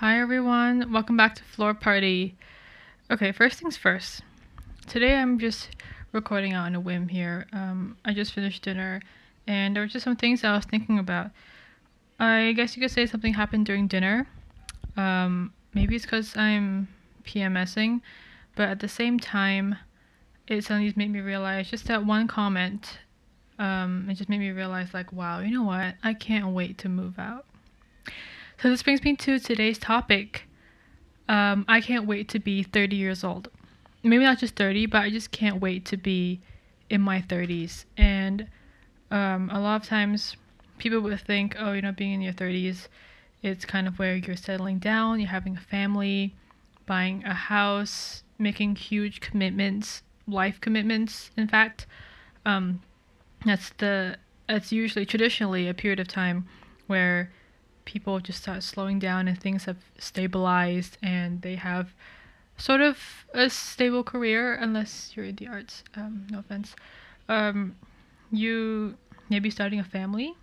Hi everyone, welcome back to Floor Party. Okay, first things first. Today I'm just recording out on a whim here. Um, I just finished dinner and there were just some things I was thinking about. I guess you could say something happened during dinner. Um, maybe it's because I'm PMSing, but at the same time, it suddenly made me realize just that one comment. Um, it just made me realize, like, wow, you know what? I can't wait to move out. So this brings me to today's topic. Um, I can't wait to be 30 years old. Maybe not just 30, but I just can't wait to be in my 30s. And um, a lot of times, people would think, oh, you know, being in your 30s, it's kind of where you're settling down, you're having a family, buying a house, making huge commitments, life commitments. In fact, um, that's the that's usually traditionally a period of time where people just start slowing down and things have stabilized and they have sort of a stable career unless you're in the arts um, no offense. Um, you maybe starting a family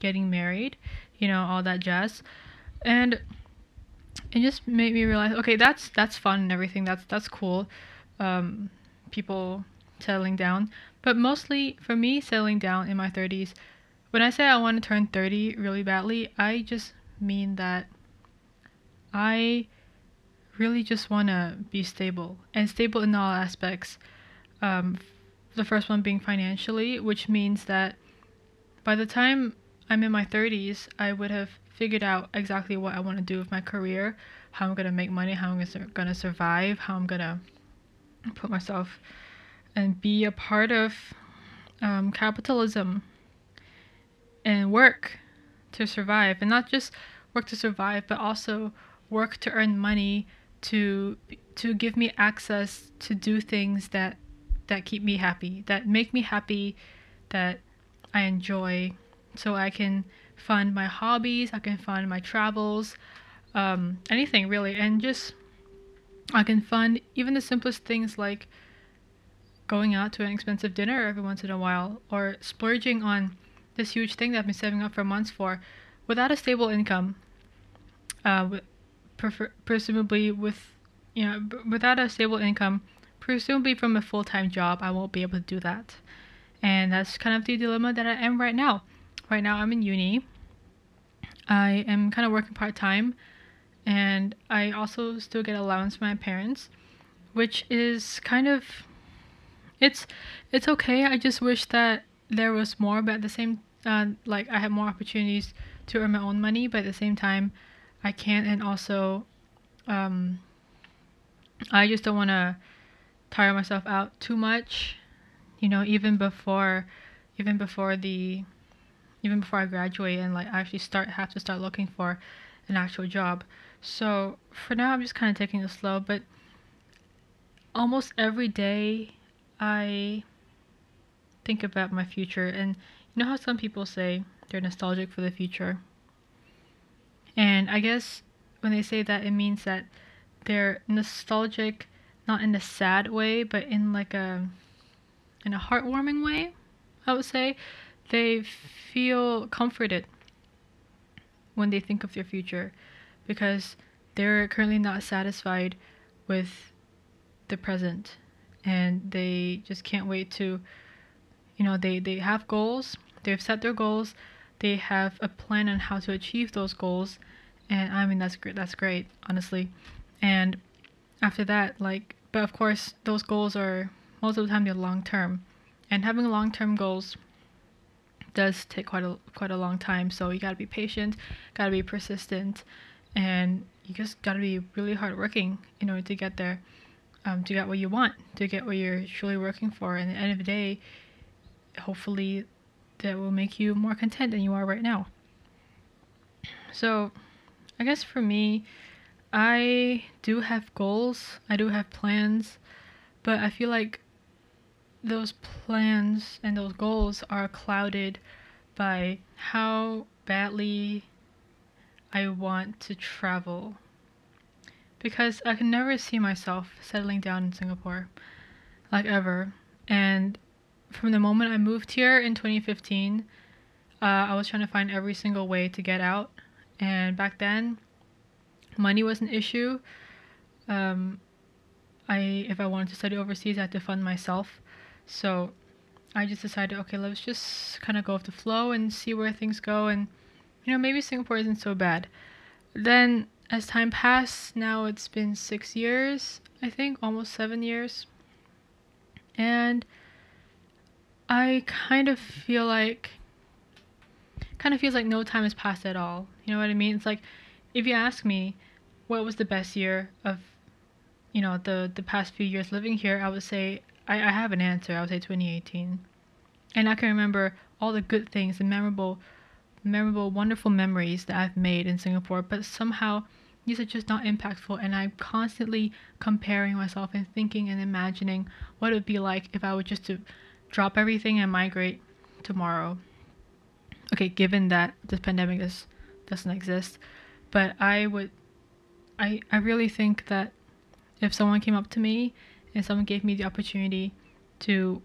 getting married you know all that jazz. And it just made me realize okay that's that's fun and everything that's that's cool um, people settling down. But mostly for me settling down in my 30s when i say i want to turn 30 really badly i just mean that i really just want to be stable and stable in all aspects. Um, the first one being financially which means that by the time i'm in my 30s i would have figured out exactly what i want to do with my career how i'm going to make money how i'm going to survive how i'm going to put myself and be a part of um, capitalism and work to survive and not just work to survive but also work to earn money to to give me access to do things that that keep me happy that make me happy that i enjoy. So i can fund my hobbies i can fund my travels um, anything really and just i can fund even the simplest things like going out to an expensive dinner every once in a while or splurging on this huge thing that I've been saving up for months for without a stable income. Uh, prefer- presumably with you know b- without a stable income, presumably from a full time job, I won't be able to do that. And that's kind of the dilemma that I am right now. Right now, I'm in uni. I am kind of working part time, and I also still get allowance from my parents, which is kind of it's it's okay. I just wish that there was more, but at the same uh, like I had more opportunities to earn my own money, but at the same time, I can't. And also, um, I just don't want to tire myself out too much. You know, even before, even before the, even before I graduate and like I actually start have to start looking for an actual job. So for now, I'm just kind of taking it slow, but almost every day I think about my future, and you know how some people say they're nostalgic for the future? And I guess when they say that, it means that they're nostalgic, not in a sad way, but in like a in a heartwarming way. I would say they feel comforted when they think of their future because they're currently not satisfied with the present and they just can't wait to you know they they have goals they've set their goals they have a plan on how to achieve those goals and i mean that's great that's great honestly and after that like but of course those goals are most of the time they're long term and having long term goals does take quite a quite a long time so you got to be patient got to be persistent and you just got to be really hardworking in order to get there um, to get what you want, to get what you're truly working for. And at the end of the day, hopefully that will make you more content than you are right now. So, I guess for me, I do have goals, I do have plans, but I feel like those plans and those goals are clouded by how badly I want to travel because I can never see myself settling down in Singapore, like ever. And from the moment I moved here in 2015, uh, I was trying to find every single way to get out. And back then, money was an issue. Um, I if I wanted to study overseas, I had to fund myself. So I just decided, okay, let's just kind of go with the flow and see where things go. And you know, maybe Singapore isn't so bad. Then as time passed, now it's been six years, I think, almost seven years. And I kind of feel like kind of feels like no time has passed at all. You know what I mean? It's like if you ask me what was the best year of you know the the past few years living here, I would say I, I have an answer. I would say 2018, and I can remember all the good things, the memorable, memorable, wonderful memories that I've made in Singapore. But somehow these are just not impactful, and I'm constantly comparing myself and thinking and imagining what it would be like if I were just to drop everything and migrate tomorrow. Okay, given that this pandemic is doesn't exist, but I would I I really think that if someone came up to me and someone gave me the opportunity to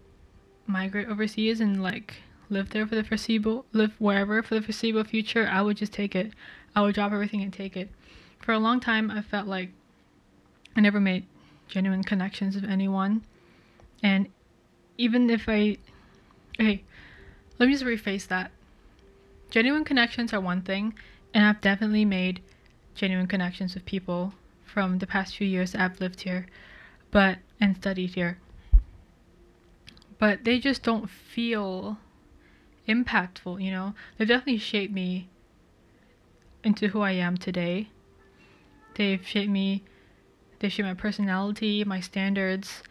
migrate overseas and like live there for the foreseeable live wherever for the foreseeable future, I would just take it. I would drop everything and take it. For a long time I felt like I never made genuine connections with anyone. And even if I okay, let me just rephrase that. Genuine connections are one thing, and I've definitely made genuine connections with people from the past few years that I've lived here, but and studied here. But they just don't feel impactful, you know? They definitely shaped me into who I am today. They've shaped me, they shaped my personality, my standards,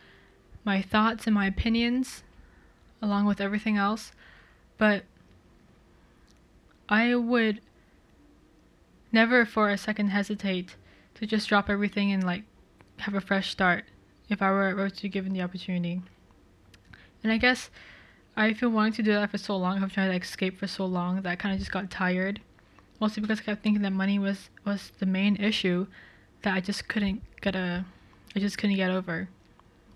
my thoughts and my opinions, along with everything else. But I would never for a second hesitate to just drop everything and like have a fresh start if I were, to be given the opportunity. And I guess I've been wanting to do that for so long, I've tried to escape for so long that I kind of just got tired. Mostly because I kept thinking that money was was the main issue that I just couldn't get a, I just couldn't get over.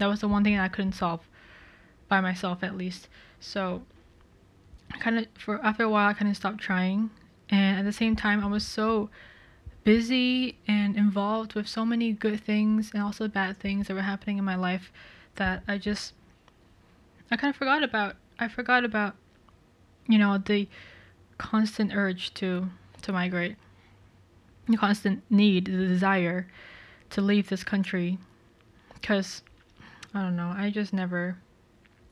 That was the one thing I couldn't solve by myself at least. So kind of for after a while I kind of stopped trying. And at the same time I was so busy and involved with so many good things and also bad things that were happening in my life that I just I kind of forgot about I forgot about you know the constant urge to to migrate. The constant need the desire to leave this country. Because I don't know I just never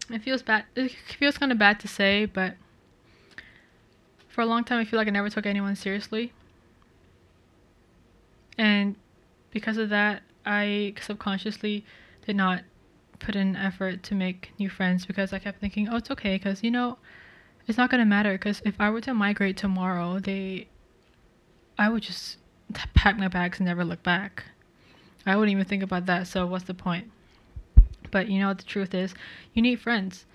it feels bad it feels kind of bad to say but for a long time I feel like I never took anyone seriously and because of that, I subconsciously did not put in effort to make new friends because I kept thinking, oh, it's okay, because you know, it's not gonna matter. Because if I were to migrate tomorrow, they, I would just pack my bags and never look back. I wouldn't even think about that. So what's the point? But you know, what the truth is, you need friends.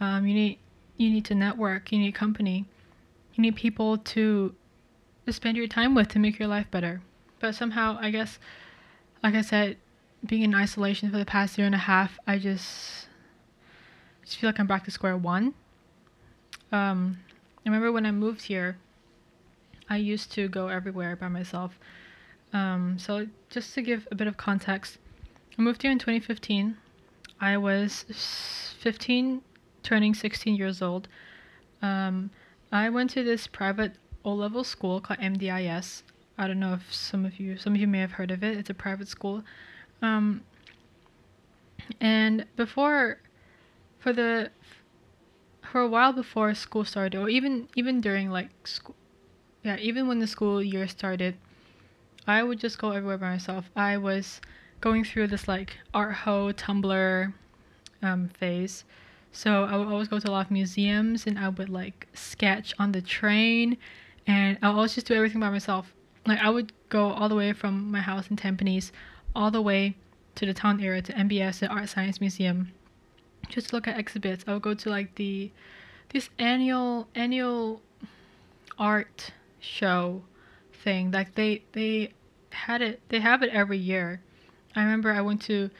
Um, you need you need to network. You need company. You need people to spend your time with to make your life better. But somehow, I guess, like I said, being in isolation for the past year and a half, I just, just feel like I'm back to square one. Um, I remember when I moved here, I used to go everywhere by myself. Um, so just to give a bit of context, I moved here in 2015. I was 15, turning 16 years old. Um, I went to this private O-level school called MDIS. I don't know if some of you some of you may have heard of it. It's a private school. Um, and before for the for a while before school started or even even during like school yeah, even when the school year started, I would just go everywhere by myself. I was going through this like art ho Tumblr um, phase. So I would always go to a lot of museums and I would like sketch on the train and I always just do everything by myself like I would go all the way from my house in Tampines all the way to the town area to MBS, the Art Science Museum, just look at exhibits. I would go to like the this annual annual art show thing. Like they they had it they have it every year. I remember I went to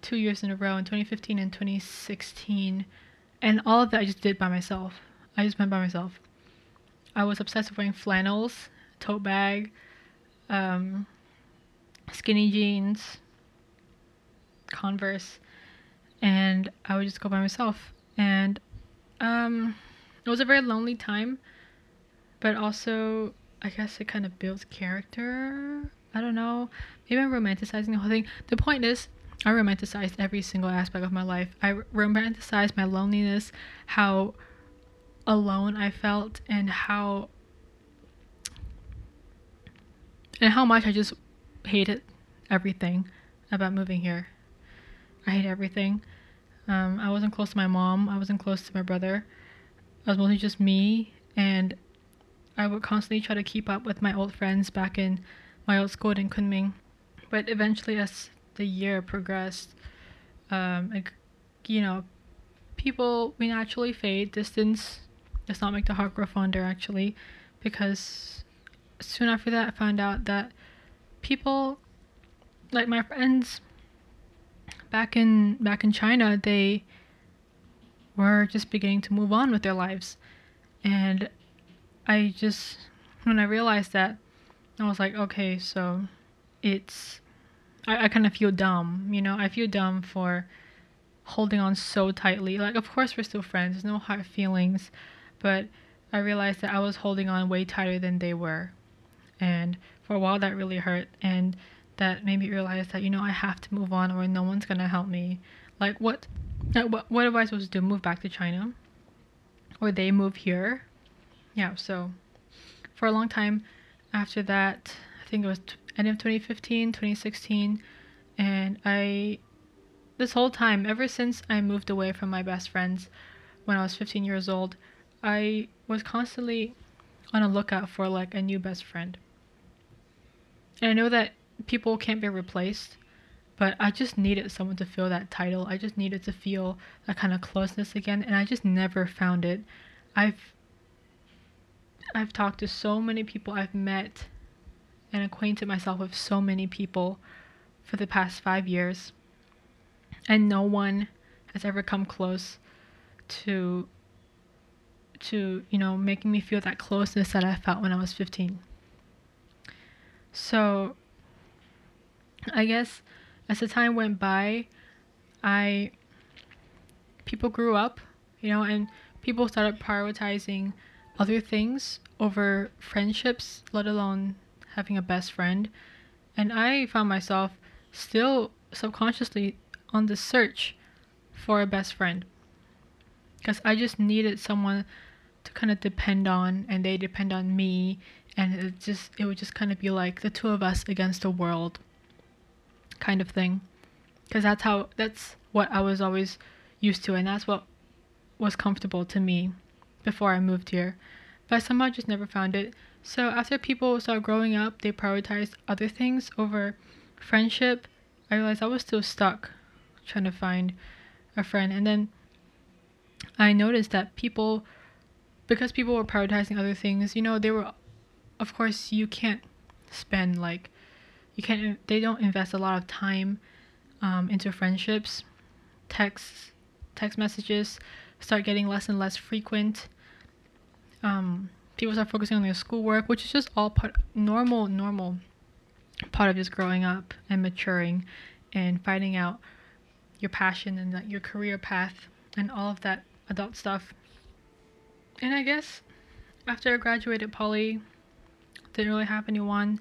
two years in a row in 2015 and 2016 and all of that I just did by myself. I just went by myself. I was obsessed with wearing flannels tote bag, um, skinny jeans, Converse, and I would just go by myself. And um, it was a very lonely time, but also I guess it kind of builds character. I don't know. Maybe I'm romanticizing the whole thing. The point is, I romanticized every single aspect of my life. I romanticized my loneliness, how alone I felt, and how and how much I just hated everything about moving here. I hate everything. Um, I wasn't close to my mom. I wasn't close to my brother. I was mostly just me, and I would constantly try to keep up with my old friends back in my old school in Kunming. But eventually, as the year progressed, um, like, you know, people we naturally fade. Distance does not make the heart grow fonder, actually, because soon after that, I found out that people, like my friends back in back in China, they were just beginning to move on with their lives, and I just when I realized that, I was like, okay, so it's I, I kind of feel dumb, you know. I feel dumb for holding on so tightly. Like, of course, we're still friends. There's no hard feelings, but I realized that I was holding on way tighter than they were, and for a while that really hurt, and that made me realize that you know I have to move on, or no one's gonna help me. Like, what, uh, what, what am I supposed to do? Move back to China, or they move here? Yeah. So, for a long time after that, I think it was end of 2015, 2016, and I this whole time, ever since I moved away from my best friends when I was 15 years old, I was constantly on a lookout for like a new best friend. And I know that people can't be replaced, but I just needed someone to feel that title. I just needed to feel that kind of closeness again, and I just never found it. I've I've talked to so many people I've met and acquainted myself with so many people for the past 5 years. And no one has ever come close to to, you know, making me feel that closeness that I felt when I was 15. So, I guess as the time went by, I people grew up, you know, and people started prioritizing other things over friendships, let alone having a best friend. And I found myself still subconsciously on the search for a best friend. Because I just needed someone to kind of depend on and they depend on me and it just it would just kind of be like the two of us against the world kind of thing. Because that's how that's what I was always used to and that's what was comfortable to me before I moved here but I somehow just never found it. So after people started growing up they prioritized other things over friendship. I realized I was still stuck trying to find a friend. And then I noticed that people because people were prioritizing other things, you know, they were, of course, you can't spend like, you can't, they don't invest a lot of time um, into friendships. Texts, text messages start getting less and less frequent. Um, people start focusing on their schoolwork, which is just all part, normal, normal part of just growing up and maturing and finding out your passion and your career path and all of that adult stuff and I guess after I graduated poly, didn't really have anyone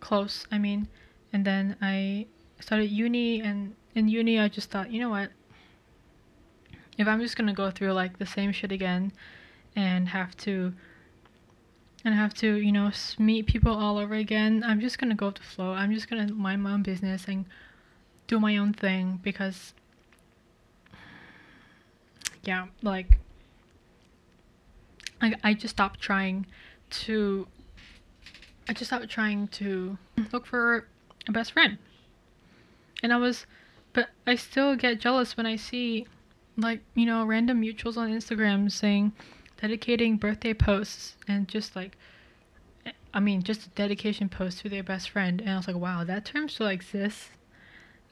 close. I mean, and then I started uni, and in uni I just thought, you know what? If I'm just gonna go through like the same shit again, and have to, and have to, you know, meet people all over again, I'm just gonna go with the flow. I'm just gonna mind my own business and do my own thing because, yeah, like I, I just stopped trying to I just stopped trying to look for a best friend. And I was but I still get jealous when I see like, you know, random mutuals on Instagram saying dedicating birthday posts and just like I mean, just a dedication post to their best friend. And I was like, wow, that term still exists.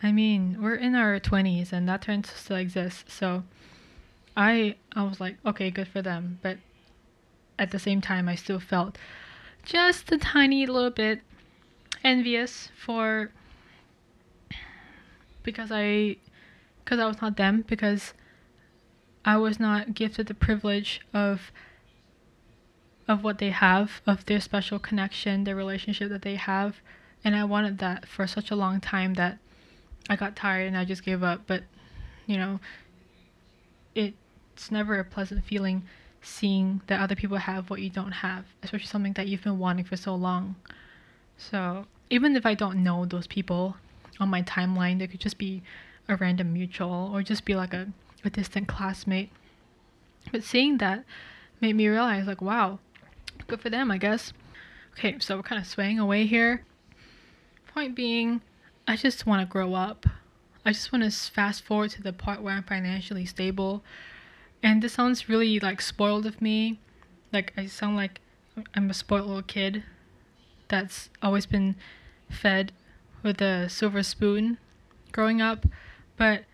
I mean, we're in our 20s and that term still exists. So I I was like, okay, good for them. But at the same time, I still felt just a tiny little bit envious for because I because I was not them because I was not gifted the privilege of of what they have, of their special connection, their relationship that they have, and I wanted that for such a long time that I got tired and I just gave up. But you know, it's never a pleasant feeling seeing that other people have what you don't have, especially something that you've been wanting for so long. So even if I don't know those people on my timeline, they could just be a random mutual or just be like a, a distant classmate. But seeing that made me realize, like, wow, good for them, I guess. Okay, so we're kind of swaying away here. Point being, I just want to grow up. I just want to fast forward to the part where I'm financially stable. And this sounds really like spoiled of me. Like, I sound like I'm a spoiled little kid that's always been fed with a silver spoon growing up. But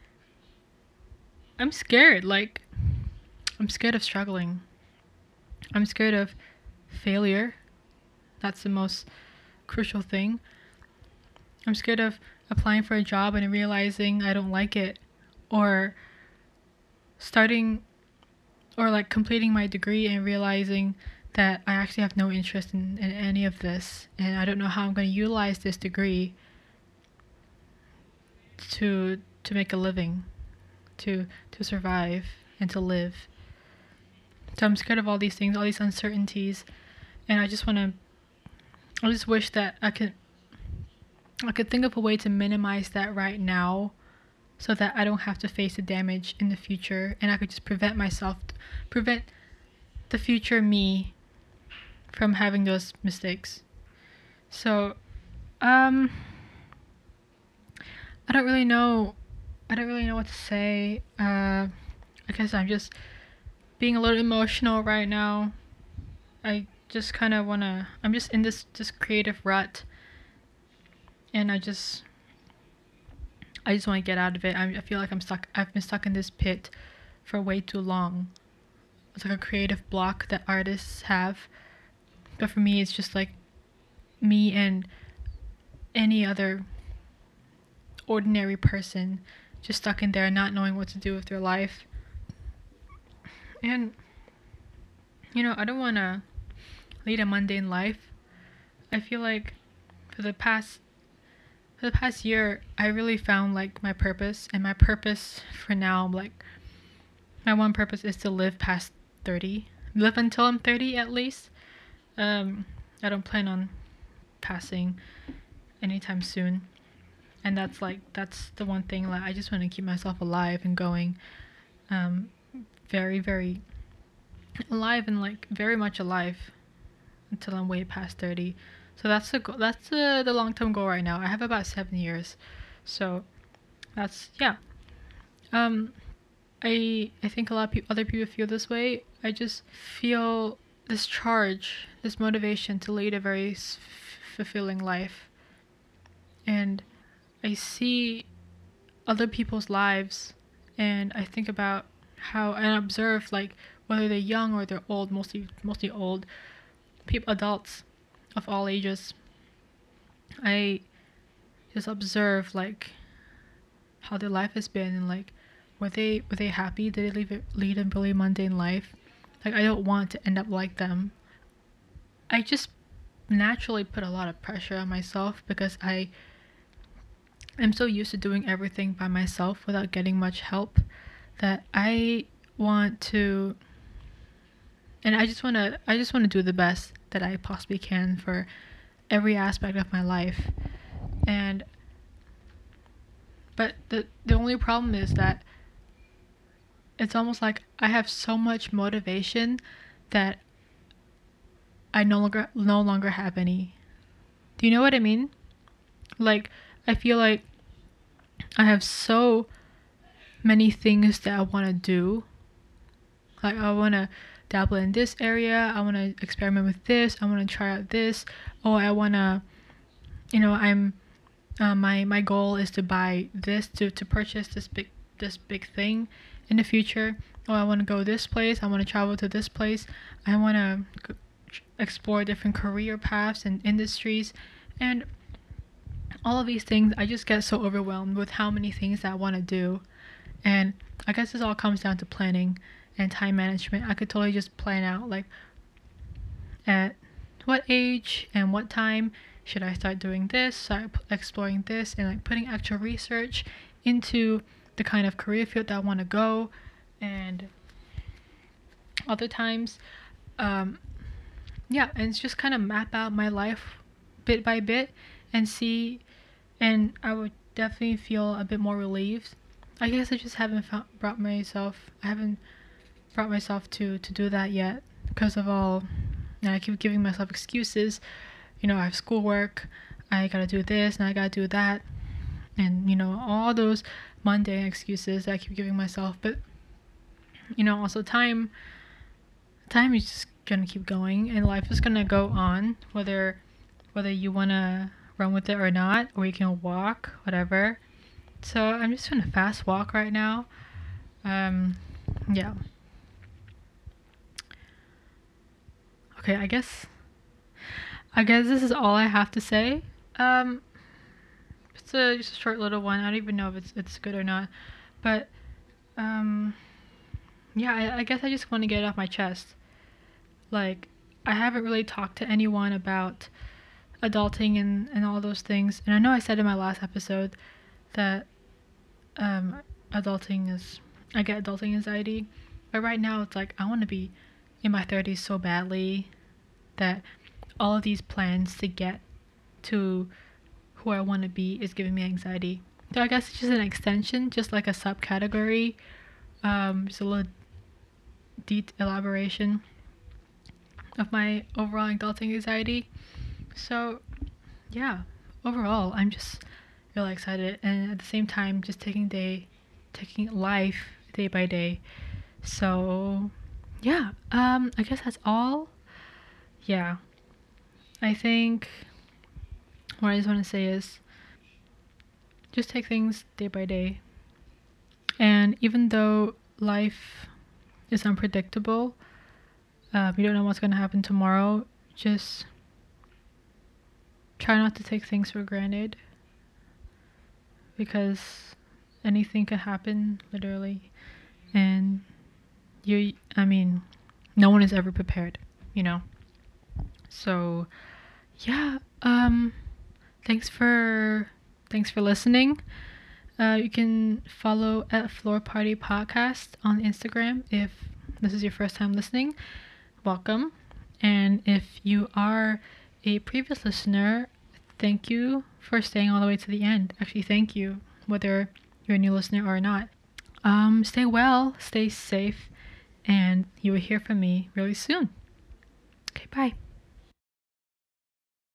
I'm scared. Like, I'm scared of struggling. I'm scared of failure. That's the most crucial thing. I'm scared of applying for a job and realizing I don't like it or starting or like completing my degree and realizing that I actually have no interest in, in any of this and I don't know how I'm going to utilize this degree to to make a living to to survive and to live so I'm scared of all these things all these uncertainties and I just want to I just wish that I could I could think of a way to minimize that right now so that I don't have to face the damage in the future and I could just prevent myself prevent the future me from having those mistakes. So um I don't really know I don't really know what to say. Uh I guess I'm just being a little emotional right now. I just kind of want to I'm just in this this creative rut and I just I just want to get out of it. I, I feel like I'm stuck. I've been stuck in this pit for way too long. It's like a creative block that artists have, but for me, it's just like me and any other ordinary person just stuck in there, not knowing what to do with their life. And you know, I don't want to lead a mundane life. I feel like for the past for the past year, I really found like my purpose, and my purpose for now, like my one purpose is to live past 30, live until I'm 30 at least. Um, I don't plan on passing anytime soon, and that's like that's the one thing like I just want to keep myself alive and going, um, very very alive and like very much alive until I'm way past 30. So that's the. That's the the long term goal right now. I have about seven years, so that's yeah. Um, I I think a lot of other people feel this way. I just feel this charge, this motivation to lead a very f- fulfilling life, and I see other people's lives, and I think about how and observe like whether they're young or they're old, mostly mostly old people, adults of all ages. I just observe like how their life has been and like were they were they happy? Did they lead, lead a really mundane life? Like I don't want to end up like them. I just naturally put a lot of pressure on myself because I am so used to doing everything by myself without getting much help that I want to and I just want to I just want to do the best that I possibly can for every aspect of my life. And but the the only problem is that it's almost like I have so much motivation that I no longer no longer have any. Do you know what I mean? Like I feel like I have so many things that I want to do. Like I want to dabble in this area. I want to experiment with this. I want to try out this. Oh, I want to, you know, I'm, uh, my my goal is to buy this to to purchase this big this big thing in the future. Oh, I want to go this place. I want to travel to this place. I want to explore different career paths and industries, and all of these things, I just get so overwhelmed with how many things I want to do. And I guess this all comes down to planning and time management. I could totally just plan out like at what age and what time should I start doing this, start exploring this, and like putting actual research into the kind of career field that I want to go. And other times, um, yeah, and just kind of map out my life bit by bit and see, and I would definitely feel a bit more relieved. I guess I just haven't found, brought myself, I haven't brought myself to to do that yet because of all, and I keep giving myself excuses you know, I have schoolwork, I gotta do this, and I gotta do that, and you know, all those mundane excuses that I keep giving myself. But you know, also time, time is just gonna keep going, and life is gonna go on, whether whether you wanna run with it or not, or you can walk, whatever. So I'm just doing a fast walk right now. Um, yeah. Okay, I guess I guess this is all I have to say. Um, it's a just a short little one. I don't even know if it's it's good or not, but um, yeah, I, I guess I just want to get it off my chest. Like, I haven't really talked to anyone about adulting and and all those things, and I know I said in my last episode that um, adulting is I get adulting anxiety, but right now it's like I want to be in my 30s so badly that all of these plans to get to who I want to be is giving me anxiety. So I guess it's just an extension, just like a subcategory, um, just a little deep elaboration of my overall adulting anxiety. So, yeah, overall, I'm just really excited, and at the same time, just taking day, taking life day by day. So, yeah, um, I guess that's all. Yeah. I think what I just want to say is just take things day by day. And even though life is unpredictable, uh, you don't know what's going to happen tomorrow, just try not to take things for granted because anything could happen literally and you i mean no one is ever prepared you know so, yeah, um, thanks for thanks for listening. Uh, you can follow at Floor Party Podcast on Instagram if this is your first time listening. Welcome. And if you are a previous listener, thank you for staying all the way to the end. Actually, thank you, whether you're a new listener or not. Um, stay well, stay safe, and you will hear from me really soon. Okay, bye.